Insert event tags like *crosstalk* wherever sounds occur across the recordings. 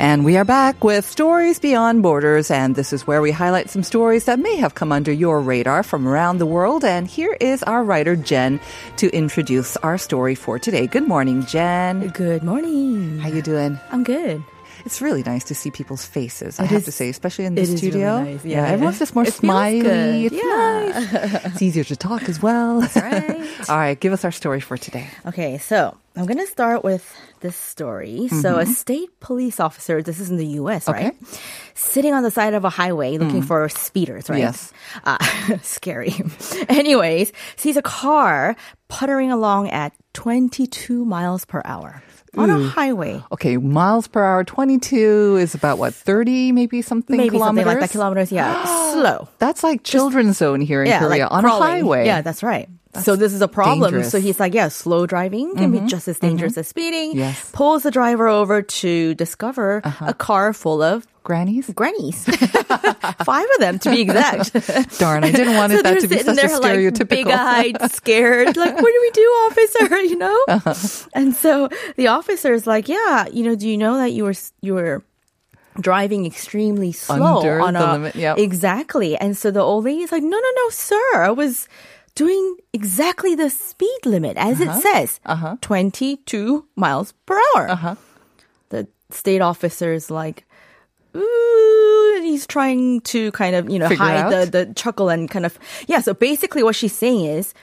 And we are back with Stories Beyond Borders, and this is where we highlight some stories that may have come under your radar from around the world. And here is our writer, Jen, to introduce our story for today. Good morning, Jen. Good morning. How you doing? I'm good. It's really nice to see people's faces, I have is- to say, especially in the it studio. really nice. Yeah, Yeah. everyone's just more It smiley. It's Yeah. nice. *laughs* It's easier to talk as well. That's right. *laughs* All right, give us our story for today. Okay, so I'm going to start with this story. So, a state police officer, this is in the US, right? Sitting on the side of a highway looking for speeders, right? Yes. Uh, *laughs* scary. *laughs* Anyways, sees a car puttering along at 22 miles per hour on a highway. Okay, miles per hour, 22 is about what, 30 maybe something Maybe kilometers? something like that, kilometers. Yeah, *gasps* slow. That's like children's zone here in yeah, Korea like on crawling. a highway. Yeah, that's right. So this is a problem. dangerous. So he's like, yeah, slow driving can be just as dangerous as speeding. Yes. Uh-huh. Pulls the driver over to discover a car full of Grannies? grannies. *laughs* Five of them to be exact. *laughs* Darn, I didn't want so it that to be sitting such a there like big-eyed, *laughs* scared, like, what do we do, officer? You know? Uh-huh. And so the officer is like, yeah, you know, do you know that you were, you were driving extremely slow Under on the a, limit, yep. exactly. And so the old lady is like, no, no, no, sir, I was doing exactly the speed limit as it says, Uh-huh. 22 miles per hour. Uh-huh. The state officer is like, ooh, and he's trying to kind of, you know, Figure hide out? the, the chuckle and kind of, yeah. So basically what she's saying is,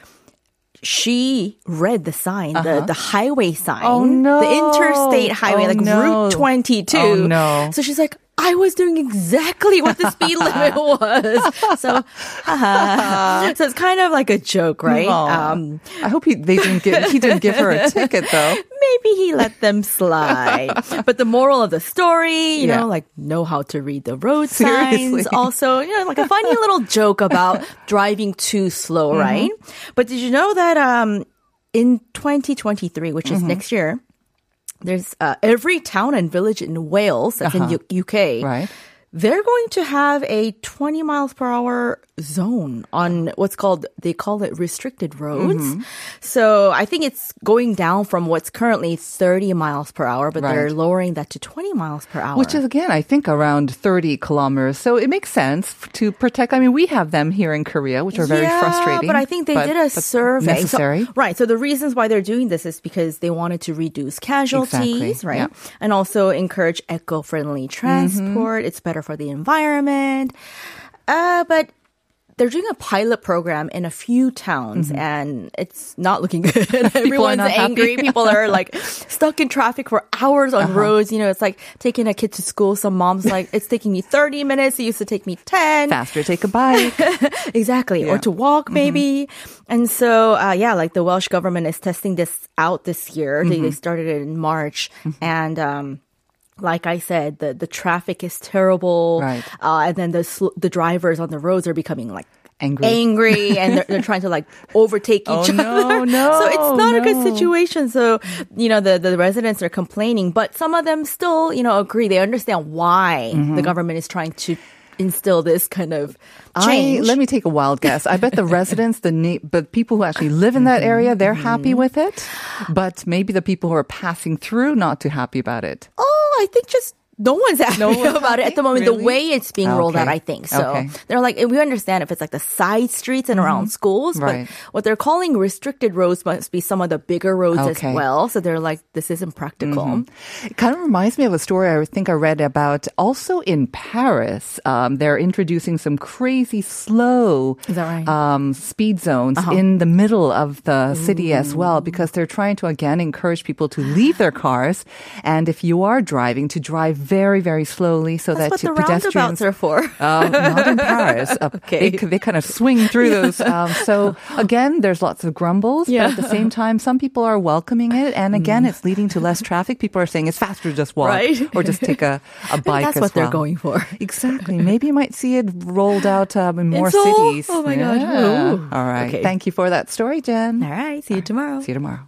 she read the sign, the, the highway sign, Uh-huh. Oh, no. the interstate highway, Oh, like no. Route 22. Oh, no. So she's like, I was doing exactly what the speed limit *laughs* was. So, haha. so it's kind of like a joke, right? Um, I hope he they didn't give he didn't give her a ticket though. *laughs* maybe he let them slide. but the moral of the story, you Yeah. know, like know how to read the road *laughs* Seriously. signs. Also, you know, like a funny little joke about driving too slow, Mm-hmm. right? But did you know that um in 2023, which is Mm-hmm. next year, there's uh, every town and village in Wales, that's in U- UK, Uh-huh. Right. they're going to have a 20 miles per hour zone on what's called they call it restricted roads. Mm-hmm. So I think it's going down from what's currently 30 miles per hour, but they're lowering that to 20 miles per hour. Which is again, I think around 30 kilometers. So it makes sense to protect. I mean, we have them here in Korea, which are very yeah, frustrating. But I think they did a but survey. So- Necessary. right. So the reasons why they're doing this is because they wanted to reduce casualties, Exactly, right? yeah. And also encourage eco-friendly transport. It's better for the environment. Uh, but they're doing a pilot program in a few towns and it's not looking *laughs* good. *laughs* Everyone's angry. People are *laughs* like stuck in traffic for hours on Uh-huh. roads. You know, it's like taking a kid to school. Some mom's like, it's taking me 30 minutes. It used to take me 10 Faster, take a bike. exactly or to walk maybe and so uh, yeah like the welsh government is testing this out this year they, they started it in march and um like I said, the, the traffic is terrible, Right. uh, and then the sl- the drivers on the roads are becoming like Angry. angry, *laughs* and they're, they're trying to like overtake Oh, each no, other. *laughs* no, so it's not a good situation. So you know the the residents are complaining, but some of them still you know agree. They understand why Mm-hmm. the government is trying to instill this kind of I, change. let me take a wild guess. I bet the *laughs* residents, the na- but people who actually live in that area, they're happy Mm-hmm. with it. But maybe the people who are passing through, not too happy about it. Oh, I think just no one's *laughs* happy No one's about it at the moment. The way it's being rolled out, I think. So Okay. they're like, we understand if it's like the side streets and around schools, Right. but what they're calling restricted roads must be some of the bigger roads Okay. as well. So they're like, this isn't practical. It kind of reminds me of a story I think I read about also in Paris. Um, they're introducing some crazy slow right? um, speed zones in the middle of the city as well because they're trying to again encourage people to leave their cars and if you are driving to drive very very slowly so That's that what the roundabouts pedestrians are for. Uh, *laughs* not in Paris. *laughs* Uh, Okay. they, they kind of swing through those. Um, so *laughs* again, there's lots of grumbles, Yeah. but at the same time, some people are welcoming it, and again, it's leading to less traffic. People are saying it's faster to just walk Right. or just take a, a bike. That's what they're going for. Exactly. Maybe you might see it rolled out um, in more cities. Oh my God. Yeah. Ooh. All right. Okay. Thank you for that story, Jen. All right. See you tomorrow. See you tomorrow.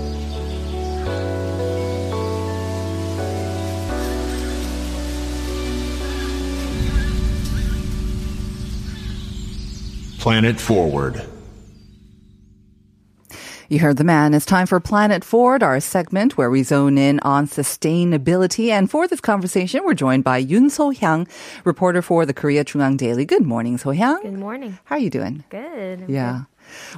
Planet Forward. You heard the man. It's time for Planet Forward, our segment where we zone in on sustainability. And for this conversation, we're joined by Yoon So Hyang, reporter for the Korea JoongAng Daily. Good morning, So Hyang. Good morning. How are you doing? Good. Yeah.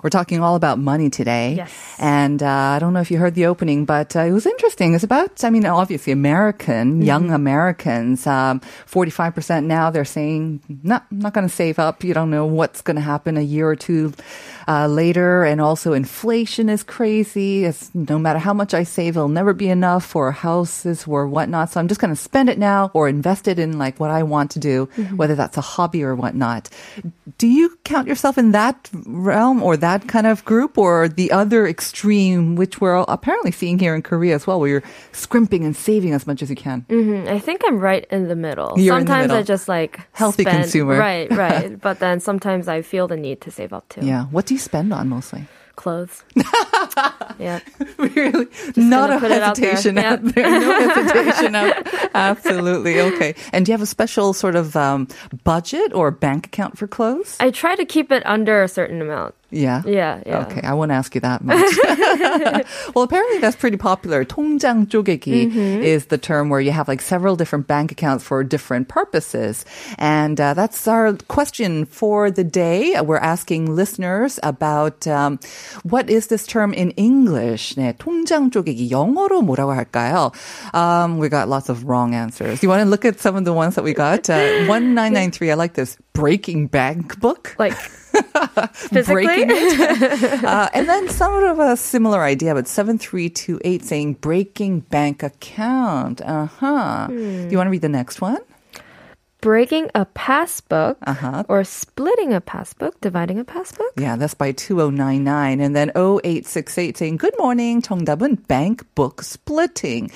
We're talking all about money today. Yes. And uh, I don't know if you heard the opening, but uh, it was interesting. It's about, I mean, obviously American, young Americans. Um, 45% now, they're saying, no, I'm not going to save up. You don't know what's going to happen a year or two uh, later. And also inflation is crazy. It's, no matter how much I save, it'll never be enough for houses or whatnot. So I'm just going to spend it now or invest it in like what I want to do, whether that's a hobby or whatnot. Do you count yourself in that realm or that kind of group or the other extreme, which we're apparently seeing here in Korea as well, where you're scrimping and saving as much as you can? hmm I think I'm right in the middle. You're in the sometimes I just like Healthy spend- consumer. Right, right. *laughs* but then sometimes I feel the need to save up too. Yeah. What do you spend on mostly? Clothes. *laughs* yeah. *laughs* really not a it out there. hesitation out there. No *laughs* hesitation out. Absolutely. Okay. And do you have a special sort of um, budget or bank account for clothes? I try to keep it under a certain amount. Yeah. Yeah, yeah. Okay, I won't ask you that much. *laughs* well, apparently that's pretty popular. 통장 쪼개기 Mm-hmm. is the term where you have like several different bank accounts for different purposes. And uh, that's our question for the day. We're asking listeners about um, what is this term in English? 네, 통장 쪼개기. 영어로 뭐라고 할까요? Um, we got lots of wrong answers. You want to look at some of the ones that we got? Uh, *laughs* 1993, I like this. Breaking bank book Like physically. *laughs* breaking it. *laughs* uh, and then sort of a similar idea, but 7328 saying breaking bank account. Uh huh. Hmm. Do you want to read the next one? Breaking a passbook Uh-huh. or splitting a passbook, dividing a passbook. Yeah, that's by 2099. And then 0868 saying, Good morning. 정답은 bank book splitting.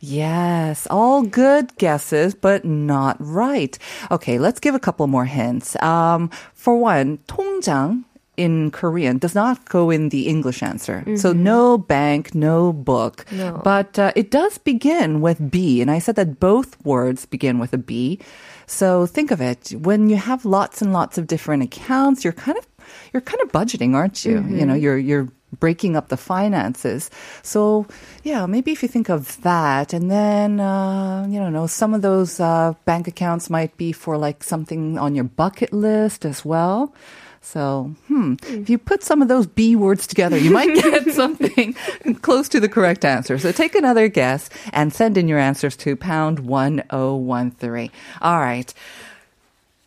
Yes, all good guesses, but not right. Okay, let's give a couple more hints. Um, for one, 통장 in Korean does not go in the English answer. So no bank, no book. No. But uh, it does begin with B. And I said that both words begin with a B. So think of it. When you have lots and lots of different accounts, you're kind of you're kind of budgeting, aren't you? You know, you're you're breaking up the finances. So yeah, maybe if you think of that, and then uh, you don't know, some of those uh, bank accounts might be for like something on your bucket list as well. So, hmm, if you put some of those B words together, you might *laughs* get something close to the correct answer. So take another guess and send in your answers to pound 1013. All right.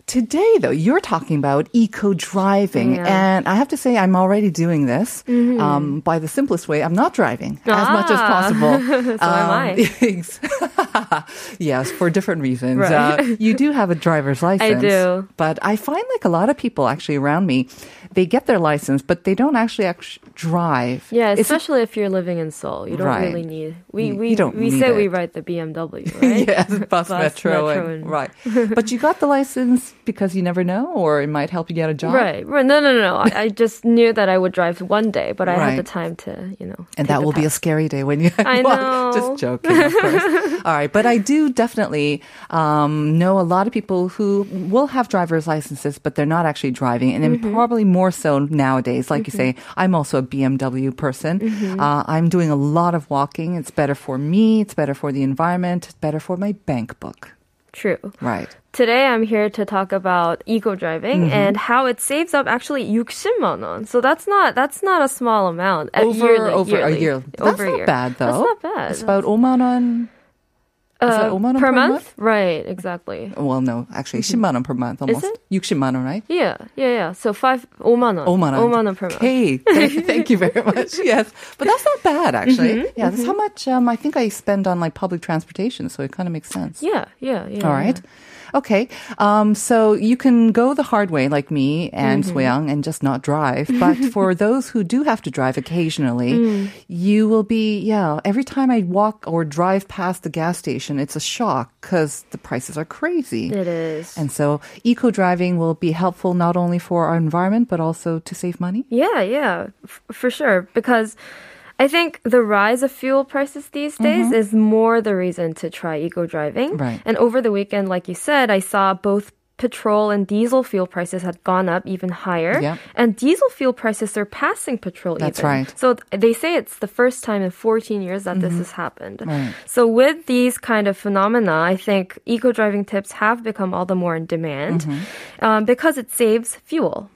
Today, though, you're talking about eco driving, Yeah. and I have to say, I'm already doing this um, by the simplest way. I'm not driving as much as Ah. possible. *laughs* So am I. *laughs* *laughs* Yes, for different reasons. Right. Uh, you do have a driver's license. I do. But I find like a lot of people actually around me, they get their license, but they don't actually actually drive. Yeah, it- especially if you're living in Seoul, you don't Right. really need. We we we say we ride the BMW, right? yes, bus, Bus, metro, metro, and, and- right. but you got the license because you never know, or it might help you get a job. Right, right. No, no, no, no. I, I just knew that I would drive one day, but I had the time to, you know. And that will be a scary day when you. *laughs* I *laughs* Well, know. Just joking, of course. *laughs* All right, but I do definitely um, know a lot of people who will have driver's licenses, but they're not actually driving, and Mm-hmm. probably more so nowadays. Like you say, I'm also a BMW person. Mm-hmm. Uh, I'm doing a lot of walking. It's better for me. It's better for the environment. It's better for my bank book true. Right. Today I'm here to talk about eco driving mm-hmm. and how it saves up actually 60만 won. So that's not that's not a small amount. Uh, over yearly, over yearly. a year. That's over not year. bad though. That's not bad. It's about 5만 Is that Uh, 5만 원 per, per month? month? Right, exactly. Well, no, actually, 10만 원 per month almost. it? 60만 원, right? Yeah, yeah, yeah. So five 5만 원. 5만 원. 5만 원 per month. Okay, *laughs* thank, thank you very much. Yes, but that's not bad actually. Mm-hmm, Yeah, that's how much um, I think I spend on like public transportation, so it kind of makes sense. Yeah, yeah, yeah. All right. Okay. Um, so you can go the hard way like me and Mm-hmm. So Hyang and just not drive. *laughs* But for those who do have to drive occasionally, Mm. you will be, yeah, every time I walk or drive past the gas station, it's a shock because the prices are crazy. It is. And so eco driving will be helpful not only for our environment, but also to save money. Yeah, yeah, f- for sure. Because I think the rise of fuel prices these mm-hmm. days is more the reason to try eco driving. Right. And over the weekend, like you said, I saw both petrol and diesel fuel prices had gone up even higher. Yep. And diesel fuel prices surpassing petrol That's even. right. So th- they say it's the first time in 14 years that this mm-hmm. has happened. Right. So with these kind of phenomena, I think eco driving tips have become all the more in demand mm-hmm. um, because it saves fuel.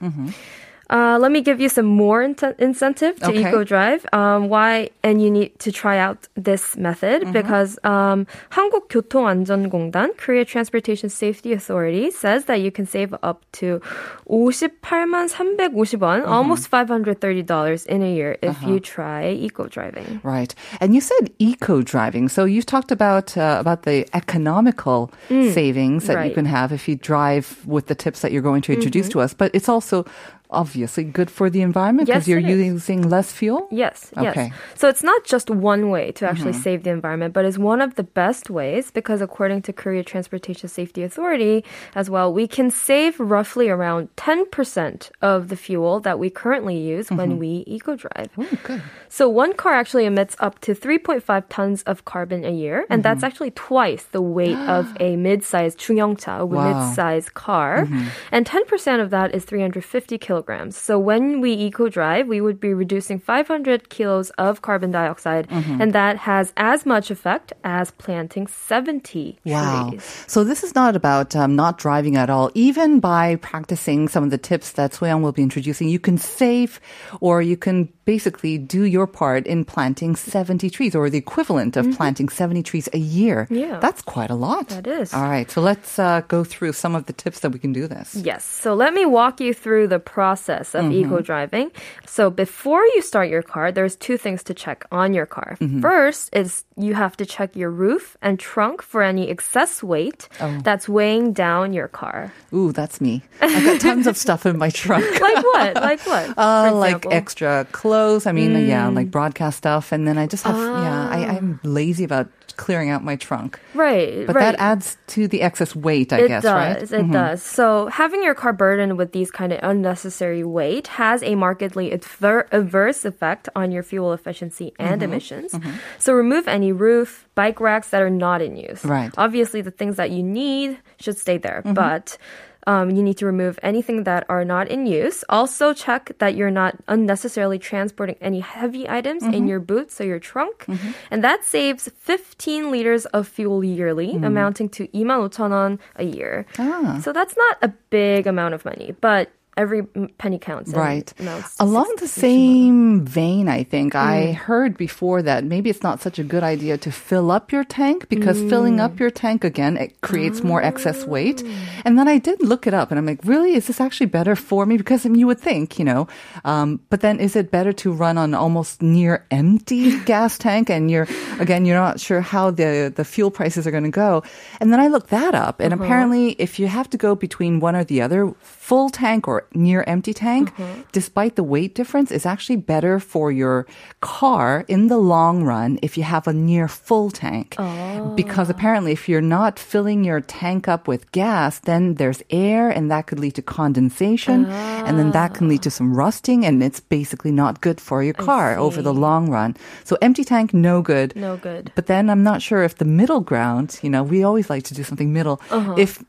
Uh, let me give you some more in- incentive to Okay. eco drive. Um, why and you need to try out this method because um, 한국교통안전공단 (Korea Transportation Safety Authority) says that you can save up to 58만 350원, almost $530 in a year if you try eco driving. Right. And you said eco driving. So you talked about uh, about the economical savings that you Mm. right. can have if you drive with the tips that you're going to introduce to us, but it's also obviously good for the environment because Mm-hmm. Yes, you're it is. using less fuel. Yes, Okay. yes. So it's not just one way to actually save the environment, but it's one of the best ways because according to Korea Transportation Safety Authority as well, we can save roughly around 10% of the fuel that we currently use when we eco drive. Oh, good. So one car actually emits up to 3.5 tons of carbon a year, and that's actually twice the weight of *gasps* a mid-sized 중형차, a Wow. mid-sized car. And 10% of that is 350 kilograms. So when we eco drive, we would be reducing 500 kilos of carbon dioxide, and that has as much effect as planting 70 Wow. trees. So this is not about um, not driving at all. Even by practicing some of the tips that Soyoung will be introducing, you can save or you can basically do your part in planting 70 trees or the equivalent of planting 70 trees a year. Mm-hmm. Yeah. That's quite a lot. That is. All right. So let's uh, go through some of the tips that we can do this. Yes. So let me walk you through the process of Mm-hmm. eco driving. So before you start your car, there's two things to check on your car. Mm-hmm. First is you have to check your roof and trunk for any excess weight Oh. that's weighing down your car. Ooh, that's me. I've got tons of *laughs* stuff in my trunk. Like what? Like what? *laughs* Uh, like? Extra clothes. I mean, yeah, like broadcast stuff. And then I just have, yeah, I, I'm lazy about clearing out my trunk. Right. But right. that adds to the excess weight, I it guess, does. right? Mm-hmm. It does. So having your car burdened with these kind of unnecessary weight has a markedly adver- adverse effect on your fuel efficiency Mm-hmm. and emissions. So remove any roof, bike racks that are not in use. Right. Obviously, the things that you need should stay there, Mm-hmm. but. Um, you need to remove anything that are not in use. Also, check that you're not unnecessarily transporting any heavy items in Mm-hmm. your boots or your trunk. And that saves 15 liters of fuel yearly, Mm. amounting to 25,000원 a year. Ah. So that's not a big amount of money, but every penny counts. Right. Along the 60 same vein, I think I Mm. heard before that maybe it's not such a good idea to fill up your tank because filling Mm. up your tank again, it creates more excess weight. Ah. And then I did look it up and I'm like, really? Is this actually better for me? Because I mean, you would think, you know, um, but then is it better to run on almost near empty *laughs* gas tank and you're, again, you're not sure how the, the fuel prices are going to go. And then I looked that up and Uh-huh. apparently if you have to go between one or the other, full tank or near empty tank, Uh-huh. despite the weight difference, is actually better for your car in the long run if you have a near full tank. Oh. Because apparently, if you're not filling your tank up with gas, then there's air and that could lead to condensation. And then that can lead to some rusting and it's basically not good for your car over the long run. So empty tank, no good. No good. But then I'm not sure if the middle ground, you know, we always like to do something middle. Uh-huh. If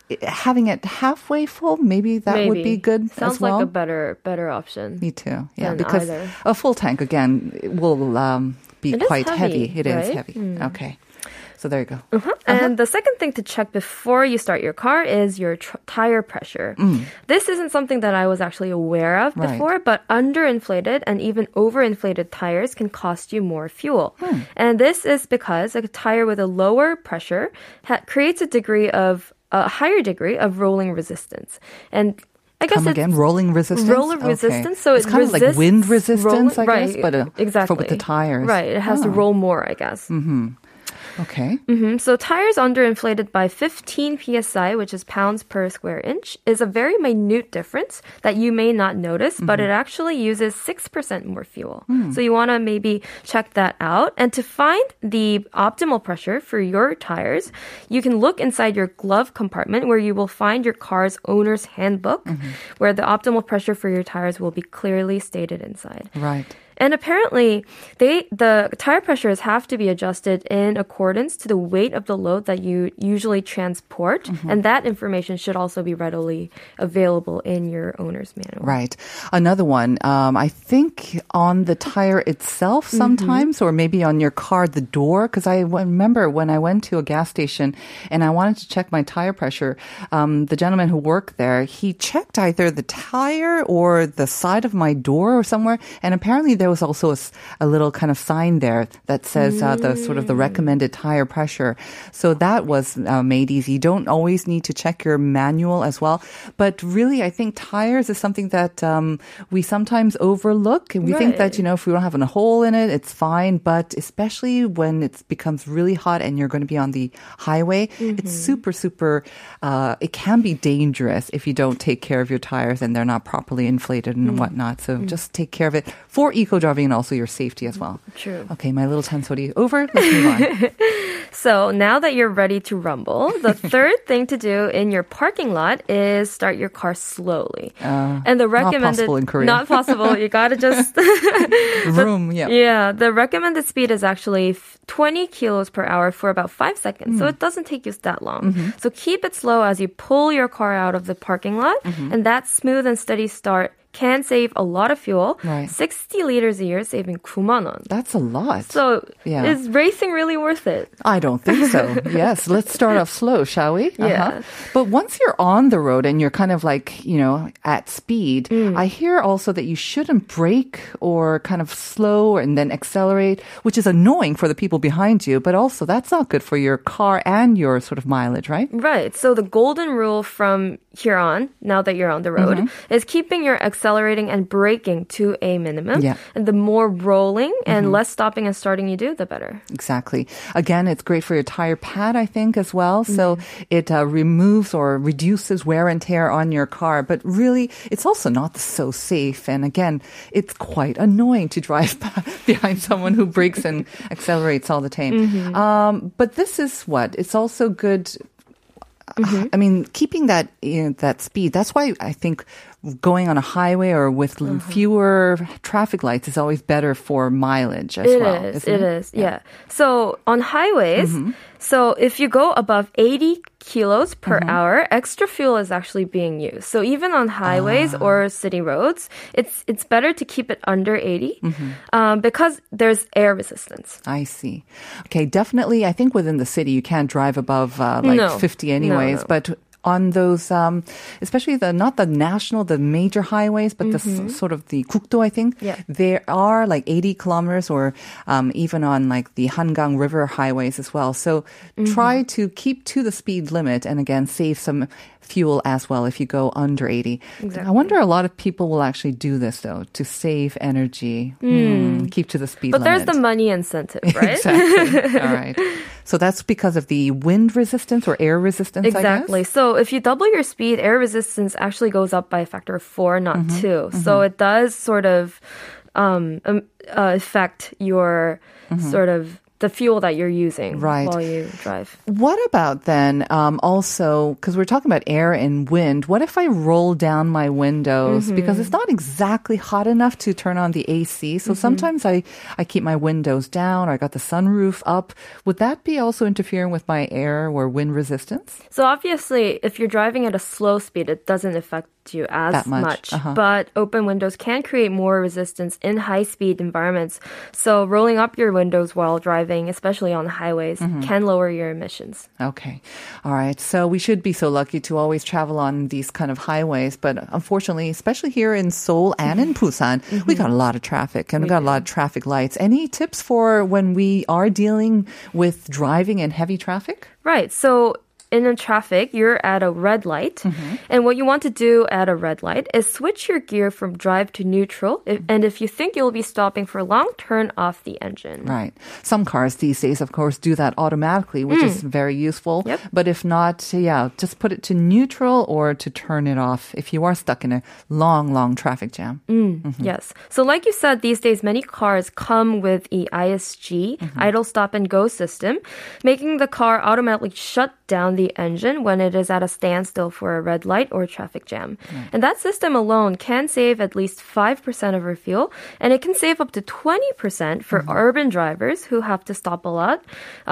having it halfway full, maybe that would be good Sounds as well. like a better better option. Me too. Yeah, because either. a full tank again will um, be It is quite heavy, heavy. It is right? heavy. Mm. Okay, so there you go. Uh-huh. And the second thing to check before you start your car is your tr- tire pressure. This isn't something that I was actually aware of Mm. Right. before, but underinflated and even overinflated tires can cost you more fuel. Hmm. And this is because a tire with a lower pressure ha- creates a degree of a higher degree of rolling resistance. And I guess Come it's again, rolling resistance. roller Okay. resistance. So it's it kind of like wind resistance, I guess, right, but uh, exactly with the tires. Right, it has to Ah. roll more, I guess. Okay. hmm So tires underinflated by 15 psi, which is pounds per square inch, is a very minute difference that you may not notice, but mm-hmm. it actually uses 6% more fuel. Hmm. So you want to maybe check that out. And to find the optimal pressure for your tires, you can look inside your glove compartment where you will find your car's owner's handbook, mm-hmm. where the optimal pressure for your tires will be clearly stated inside. Right. And apparently, they the tire pressures have to be adjusted in accordance to the weight of the load that you usually transport, and that information should also be readily available in your owner's manual. Right. Another one, um, I think on the tire itself Mm-hmm. sometimes, or maybe on your car, the door, because I remember when I went to a gas station and I wanted to check my tire pressure, um, the gentleman who worked there, he checked either the tire or the side of my door or somewhere, and apparently there was also a little kind of sign there that says uh, the sort of the Mm. recommended tire pressure. So that was uh, made easy. You don't always need to check your manual as well, but really, I think tires is something that um, we sometimes overlook. And we think that you know if we don't have a hole in it, it's fine. But especially when it becomes really hot and you're going to be on the highway, it's super super. Uh, it can be dangerous if you don't take care of your tires and they're not properly inflated and whatnot. So just take care of it for eco driving and also your safety as well. True. Okay, my little tanso리 over. Let's move on. *laughs* So now that you're ready to rumble, the *laughs* third thing to do in your parking lot is start your car slowly. and the recommended possible in Korea. not possible. You gotta *laughs* just Room, yeah. Yeah, the recommended speed is actually 20 kilos per hour for about five seconds. Hmm. So it doesn't take you that long. Mm-hmm. So keep it slow as you pull your car out of the parking lot. Mm-hmm. And that smooth and steady start can save a lot of fuel. Right. 60 liters a year, saving 9만 원. That's a lot. So Yeah. is racing really worth it? I don't think so. *laughs* yes, let's start off slow, shall we? Uh-huh. Yeah. But once you're on the road and you're kind of like, you know, at speed, Mm. I hear also that you shouldn't brake or kind of slow and then accelerate, which is annoying for the people behind you, but also that's not good for your car and your sort of mileage, right? Right. So the golden rule from here on, now that you're on the road, is keeping your accelerating and braking to a minimum. Yeah. And the more rolling and less stopping and starting you do, the better. Exactly. Again, it's great for your tire pad, I think, as well. So it uh, removes or reduces wear and tear on your car. But really, it's also not so safe. And again, it's quite annoying to drive *laughs* behind someone who brakes and accelerates all the time. Um, but this is what it's also good. Mm-hmm. I mean, keeping that you know, that speed. That's why I think going on a highway or with l mm-hmm. fewer traffic lights is always better for mileage as It well. is. isn't It is. Yeah. So on highways, mm-hmm. so if you go above 80 kilos per hour, extra fuel is actually being used. So even on highways or city roads, it's it's better to keep it under 80 um, because there's air resistance. I see. Okay, definitely. I think within the city you can't drive above uh, like No. 50 No, anyways, no. but on those, um, especially the not the national, the major highways, but the s- sort of the 국도, I think. Yeah. There are like 80 kilometers, or um, even on like the Hangang River highways as well. So try to keep to the speed limit, and again, save some fuel as well if you go under 80. I wonder a lot of people will actually do this though to save energy, Mm, keep to the speed But limit. there's the money incentive, *laughs* right? Exactly. All right. *laughs* So that's because of the wind resistance or air resistance. Exactly. I guess? So if you double your speed, air resistance actually goes up by a factor of four, not Mm-hmm. 2 So it does sort of um, um, uh, affect your sort of the fuel that you're using Mm-hmm. Right. while you drive. What about then um, also, because we're talking about air and wind, what if I roll down my windows Mm-hmm. because it's not exactly hot enough to turn on the AC? Mm-hmm. So sometimes I, I keep my windows down or I got the sunroof up. Would that be also interfering with my air or wind resistance? So obviously, if you're driving at a slow speed, it doesn't affect you as That much, uh-huh. But open windows can create more resistance in high speed environments. So rolling up your windows while driving, especially on the highways, Mm-hmm. can lower your emissions. Okay. All right. So we should be so lucky to always travel on these kind of highways. But unfortunately, especially here in Seoul and in Busan, we got a lot of traffic and we, got a lot of traffic lights. Any tips for when we are dealing with driving in heavy traffic? Right. So in a traffic, you're at a red light. Mm-hmm. And what you want to do at a red light is switch your gear from drive to neutral. If, mm-hmm. and if you think you'll be stopping for long, turn off the engine. Right. Some cars these days, of course, do that automatically, which is mm. very useful. Yep. But if not, yeah, just put it to neutral or to turn it off if you are stuck in a long, long traffic jam. Mm. Mm-hmm. Yes. So, like you said, these days many cars come with the ISG, mm-hmm. idle stop and go system, making the car automatically shut down the engine when it is at a standstill for a red light or traffic jam. And that system alone can save at least 5% of your fuel, and it can save up to 20% for urban drivers who have to stop a lot.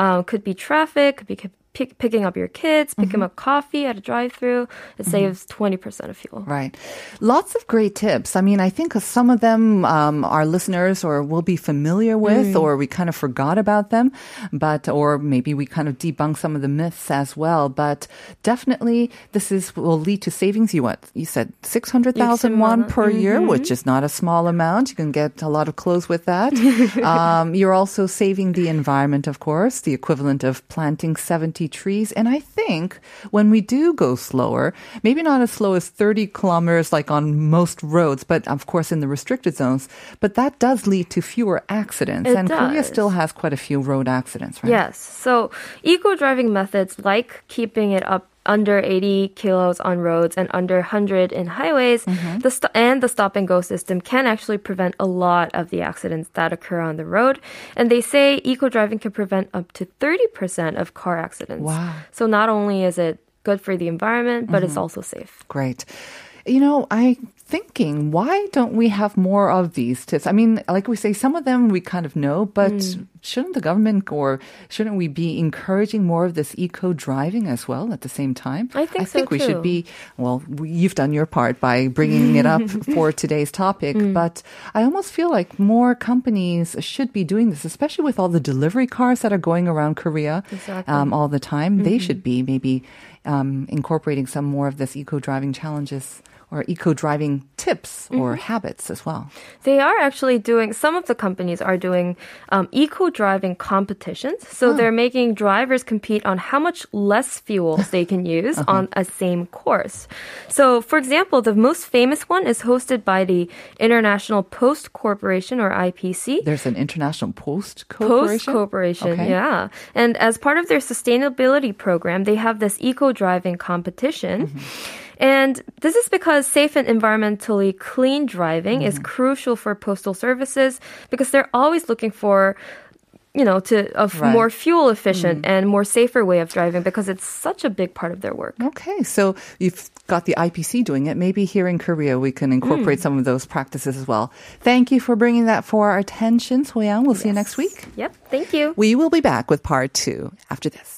Um, could be traffic, could be pick, picking up your kids, picking up coffee at a drive-through. It saves 20% of fuel. Right. Lots of great tips. I mean, I think some of them um, our listeners or will be familiar with, or we kind of forgot about them, but or maybe we kind of debunk some of the myths as well. But definitely, this is will lead to savings. You what you said six hundred thousand won per year, which is not a small amount. You can get a lot of clothes with that. *laughs* um, you're also saving the environment, of course, the equivalent of planting trees. And I think when we do go slower, maybe not as slow as 30 kilometers like on most roads, but of course in the restricted zones, but that does lead to fewer accidents. It and Korea still has quite a few road accidents, right? Yes. So eco driving methods like keeping it up under 80 kilos on roads and under 100 in highways Mm-hmm. the st- and the stop and go system can actually prevent a lot of the accidents that occur on the road and they say eco driving can prevent up to 30% of car accidents Wow. so not only is it good for the environment but Mm-hmm. it's also safe Great. You know, I thinking, why don't we have more of these tips? I mean, like we say, some of them we kind of know, but Mm. shouldn't the government or shouldn't we be encouraging more of this eco driving as well at the same time? I think I so, we should be, well, you've done your part by bringing it up *laughs* for today's topic, Mm. but I almost feel like more companies should be doing this, especially with all the delivery cars that are going around Korea Exactly. um, all the time. They Mm-hmm. should be maybe um, incorporating some more of this eco driving challenges or eco driving tips or Mm-hmm. habits as well. They are actually doing, some of the companies are doing um, eco driving competitions. So they're making drivers compete on how much less fuel *laughs* they can use on a same course. So, for example, the most famous one is hosted by the International Post Corporation or IPC. There's an international post Corporation. Post corporation. Corporation, Okay. yeah. And as part of their sustainability program, they have this eco driving competition. Mm-hmm. And this is because safe and environmentally clean driving is Mm-hmm. crucial for postal services because they're always looking for you know, to a Right. Mm. more fuel efficient and more safer way of driving because it's such a big part of their work. Okay, so you've got the IPC doing it. Maybe here in Korea we can Mm. incorporate some of those practices as well. Thank you for bringing that for our attention, Soyoung. We'll see you next week. Yep. Thank you. We will be back with part two after this.